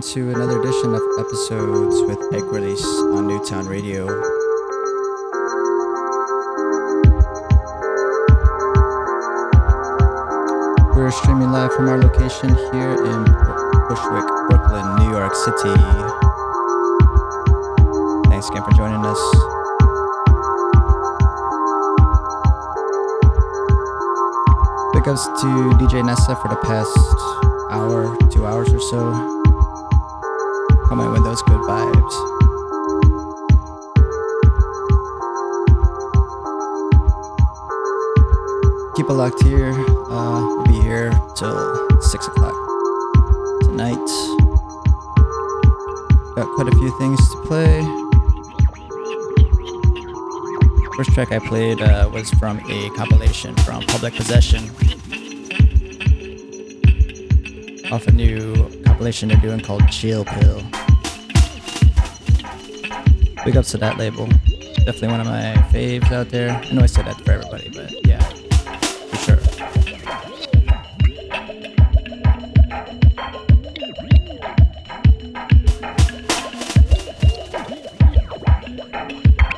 Into another edition of episodes with Ike Release on Newtown Radio. We're streaming live from our location here in Bushwick, Brooklyn, New York City. Thanks again for joining us. Big ups to DJ Nessa for the past hour, two hours or so. Coming with those good vibes. Keep it locked here. Uh, we'll be here till 6 o'clock tonight. Got quite a few things to play. First track I played uh, was from a compilation from Public Possession. Off a new compilation they're doing called Chill Pill. Big ups to that label. Definitely one of my faves out there. I know I said that for everybody, but yeah, for sure.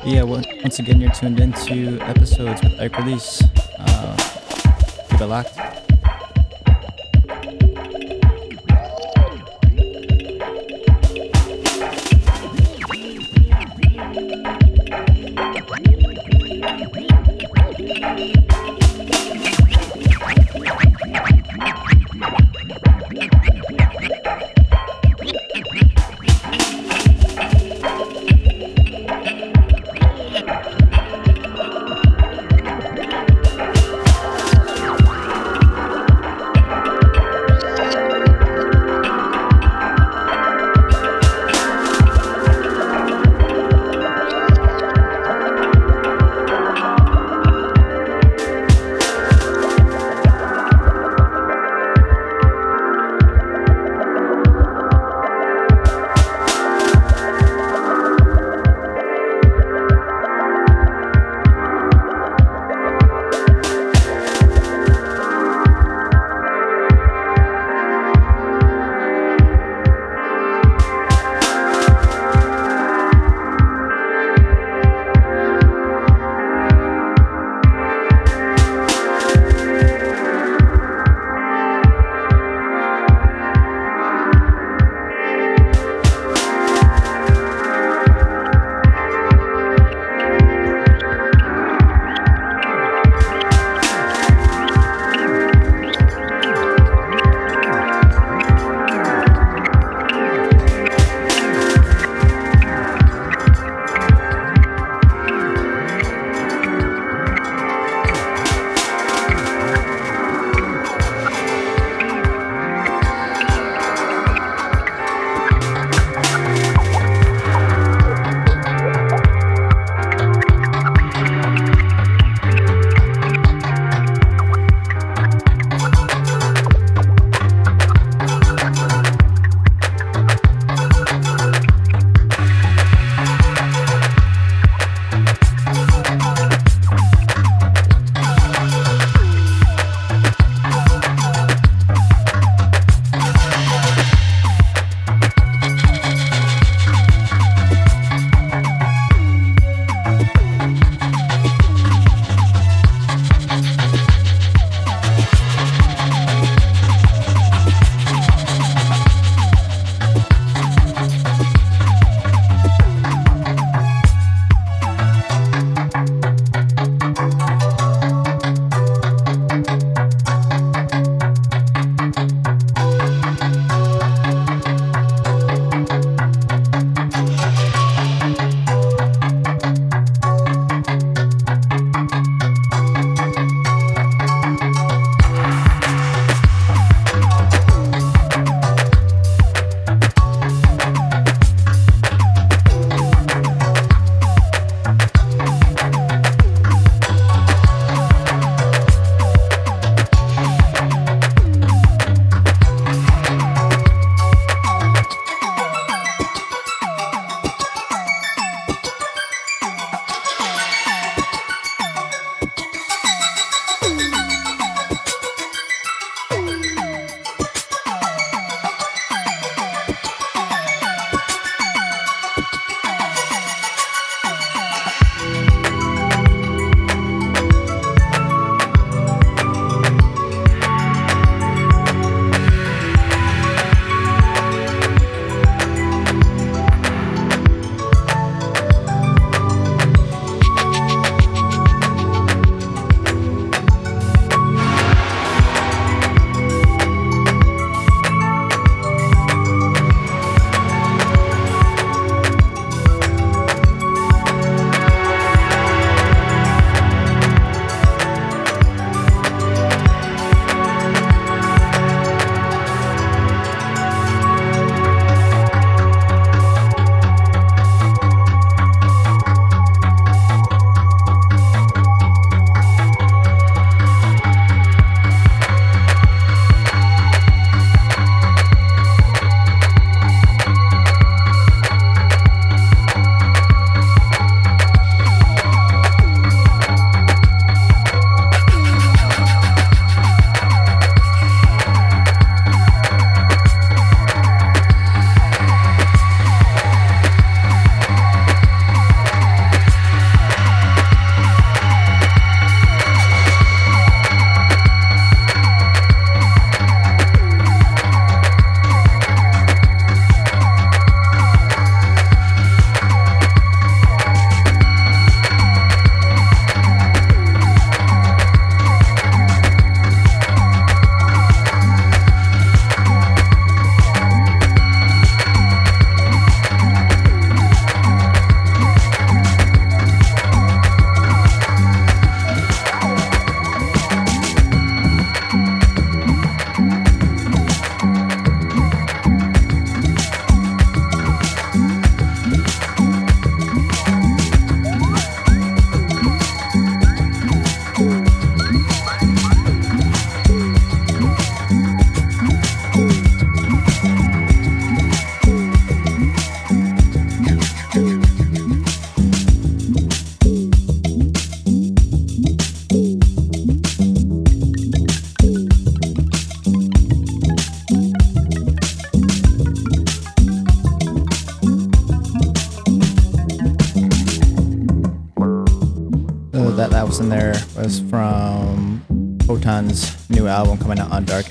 Yeah, well, once again, you're tuned into episodes with Ike Release. Uh, keep it locked.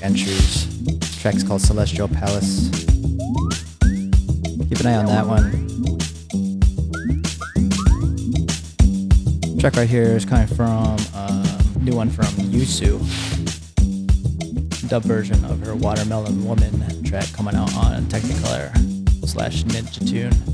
Entries. The track's called Celestial Palace. Keep an eye on that one. track right here is coming from um, new one from Yu Su. Dub version of her Watermelon Woman track coming out on Technicolour slash Ninja Tune.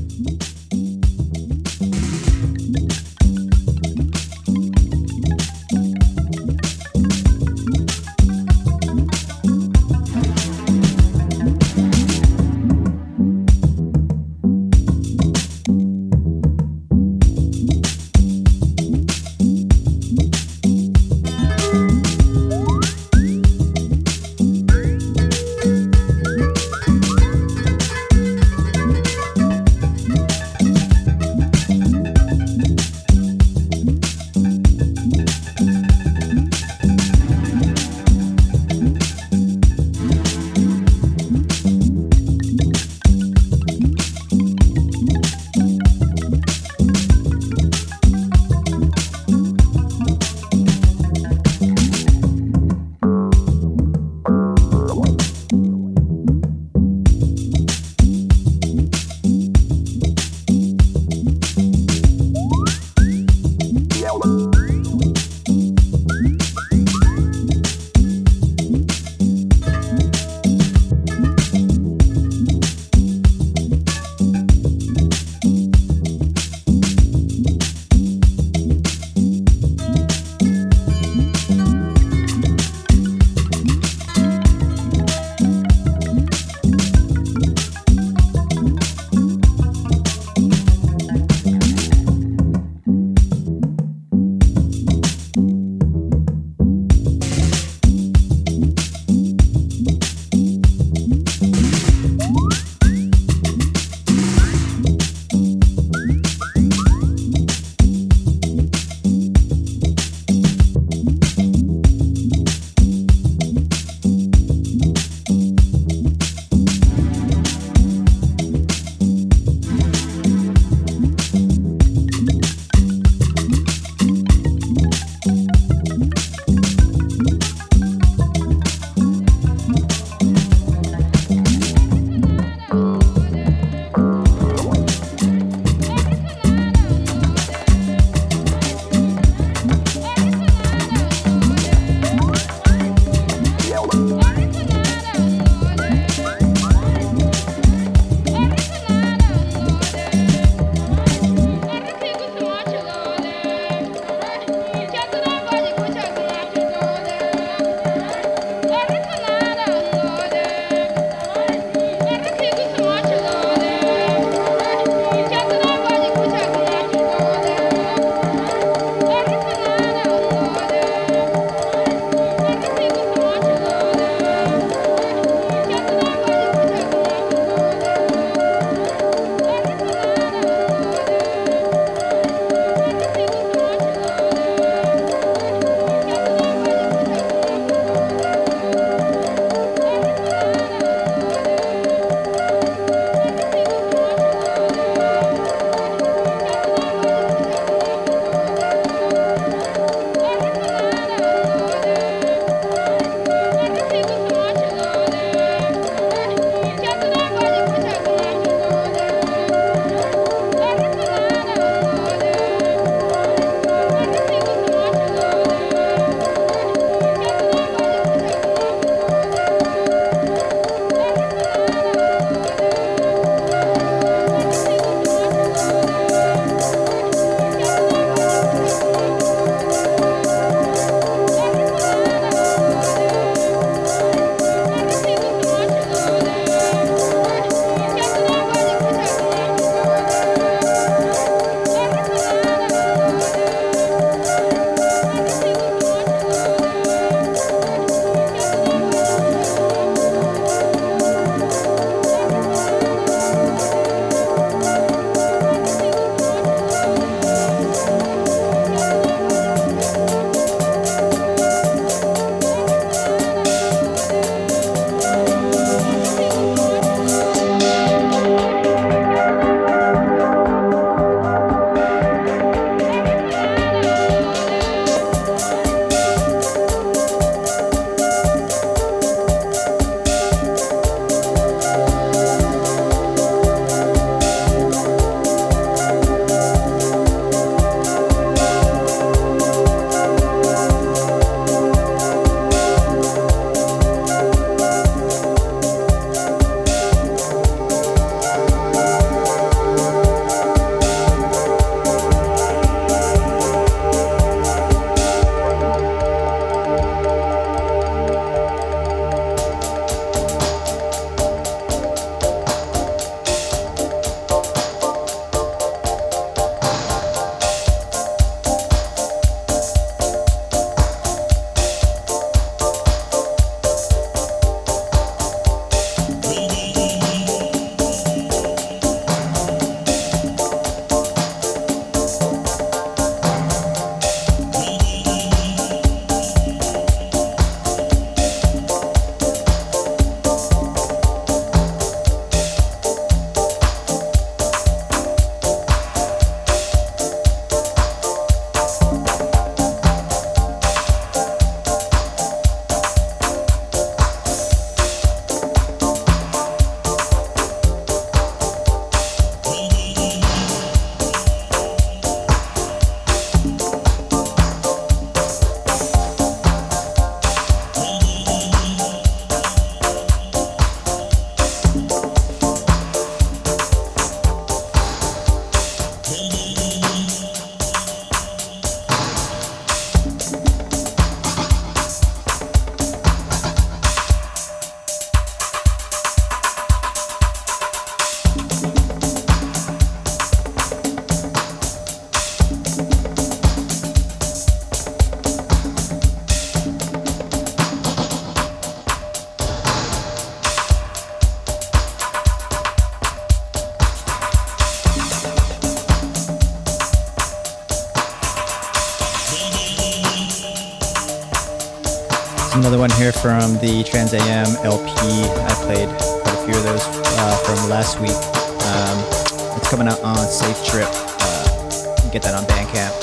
Another one here from the Trans AM LP. I played quite a few of those uh, from last week. Um, it's coming out on Safe Trip. Uh, get that on Bandcamp.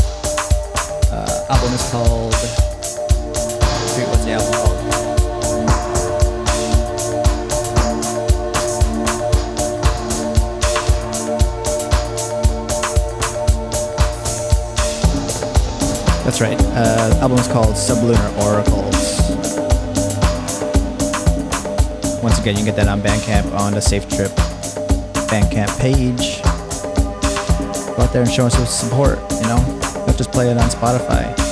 Uh, album is called. What's the album called? That's right. Uh, album is called Sublunar Oracles. Once again, you can get that on Bandcamp on the Safe Trip Bandcamp page. Go out there and show us some support, you know? Don't just play it on Spotify.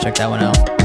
Check that one out.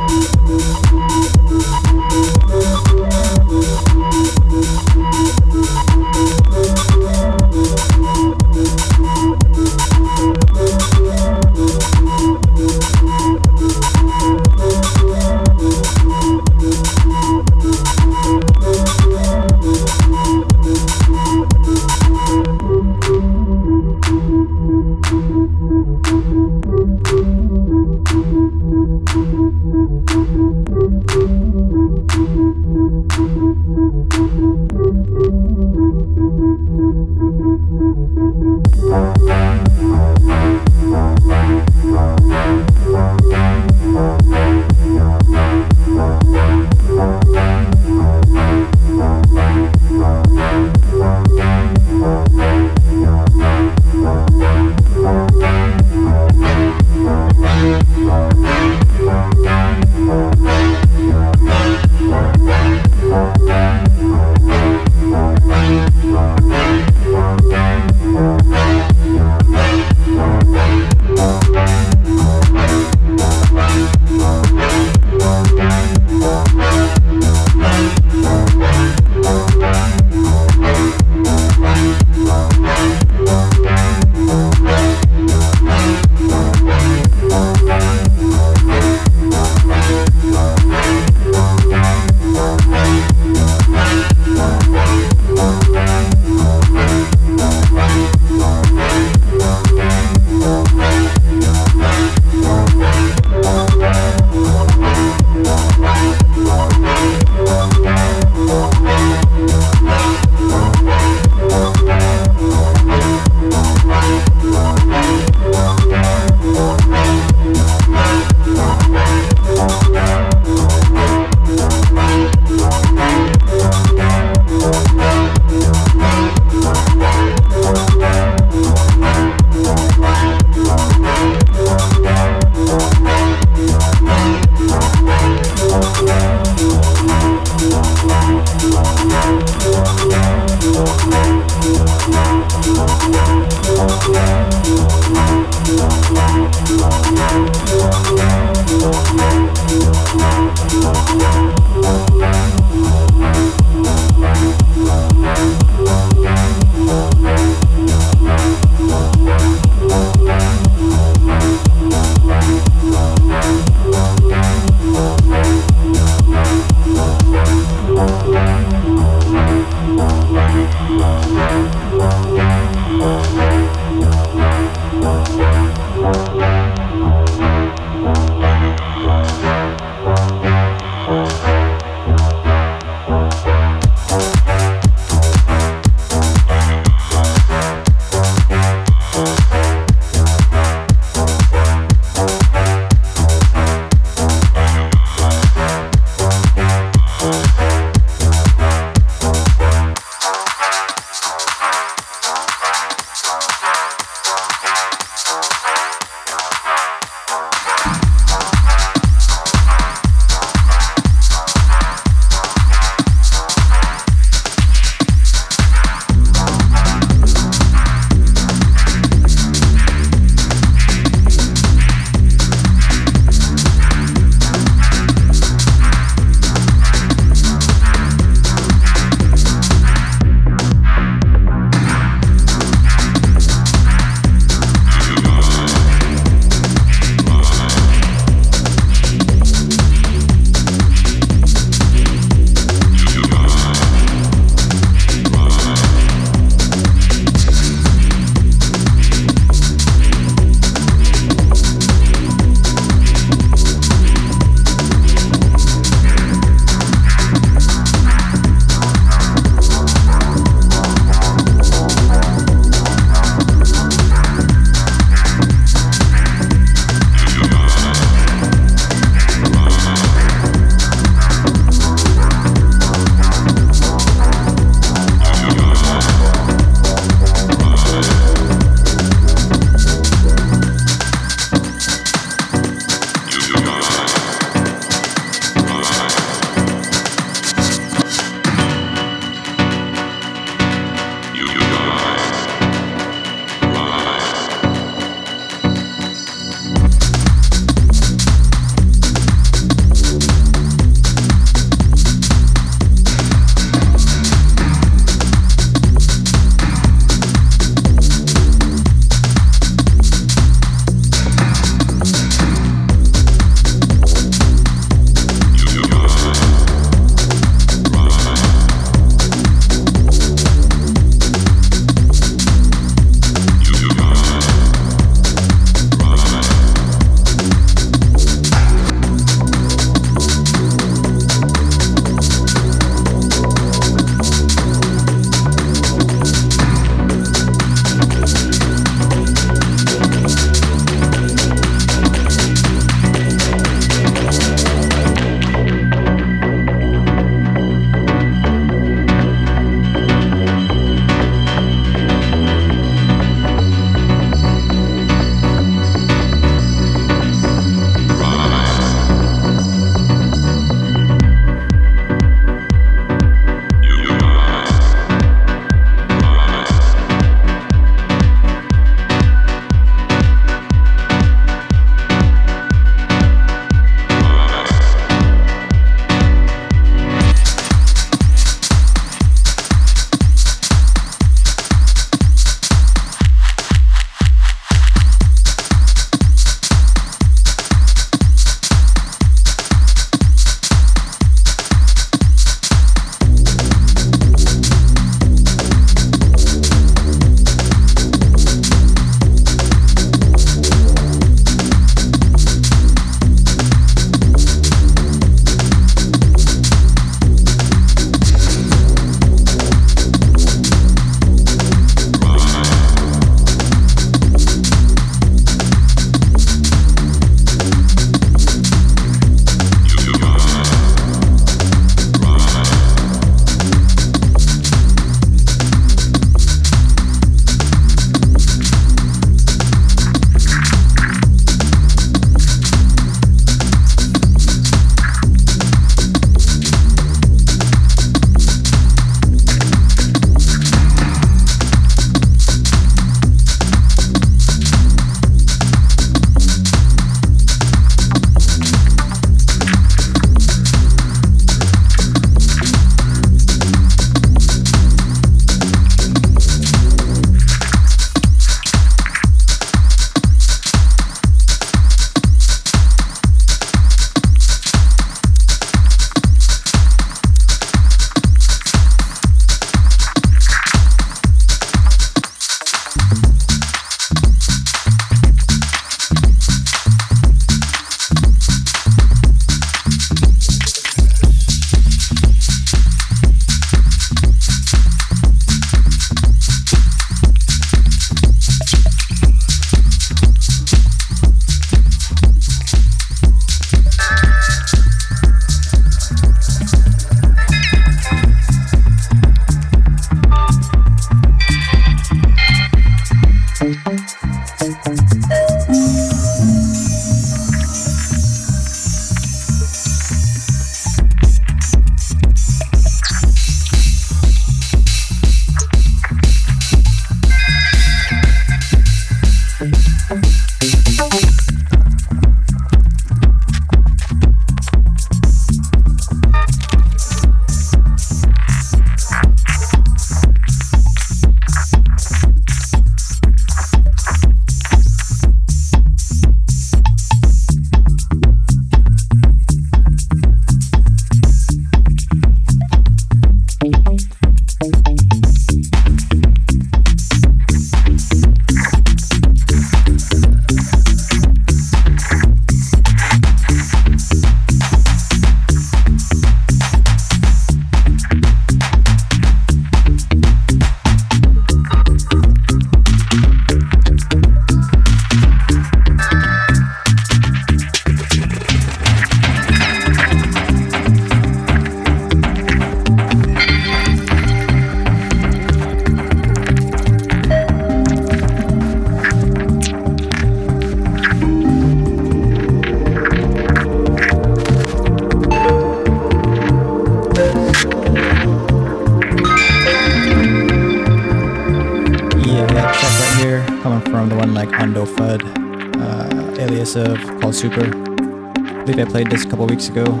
Weeks ago.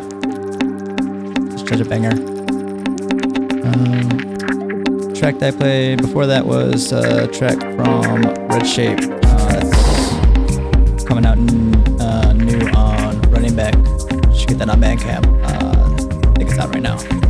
It's such a banger. Um, track that I played before that was a track from Redshape. Uh, that's coming out n- uh, new on Running Back. You should get that on Bandcamp. Uh, I think it's out right now.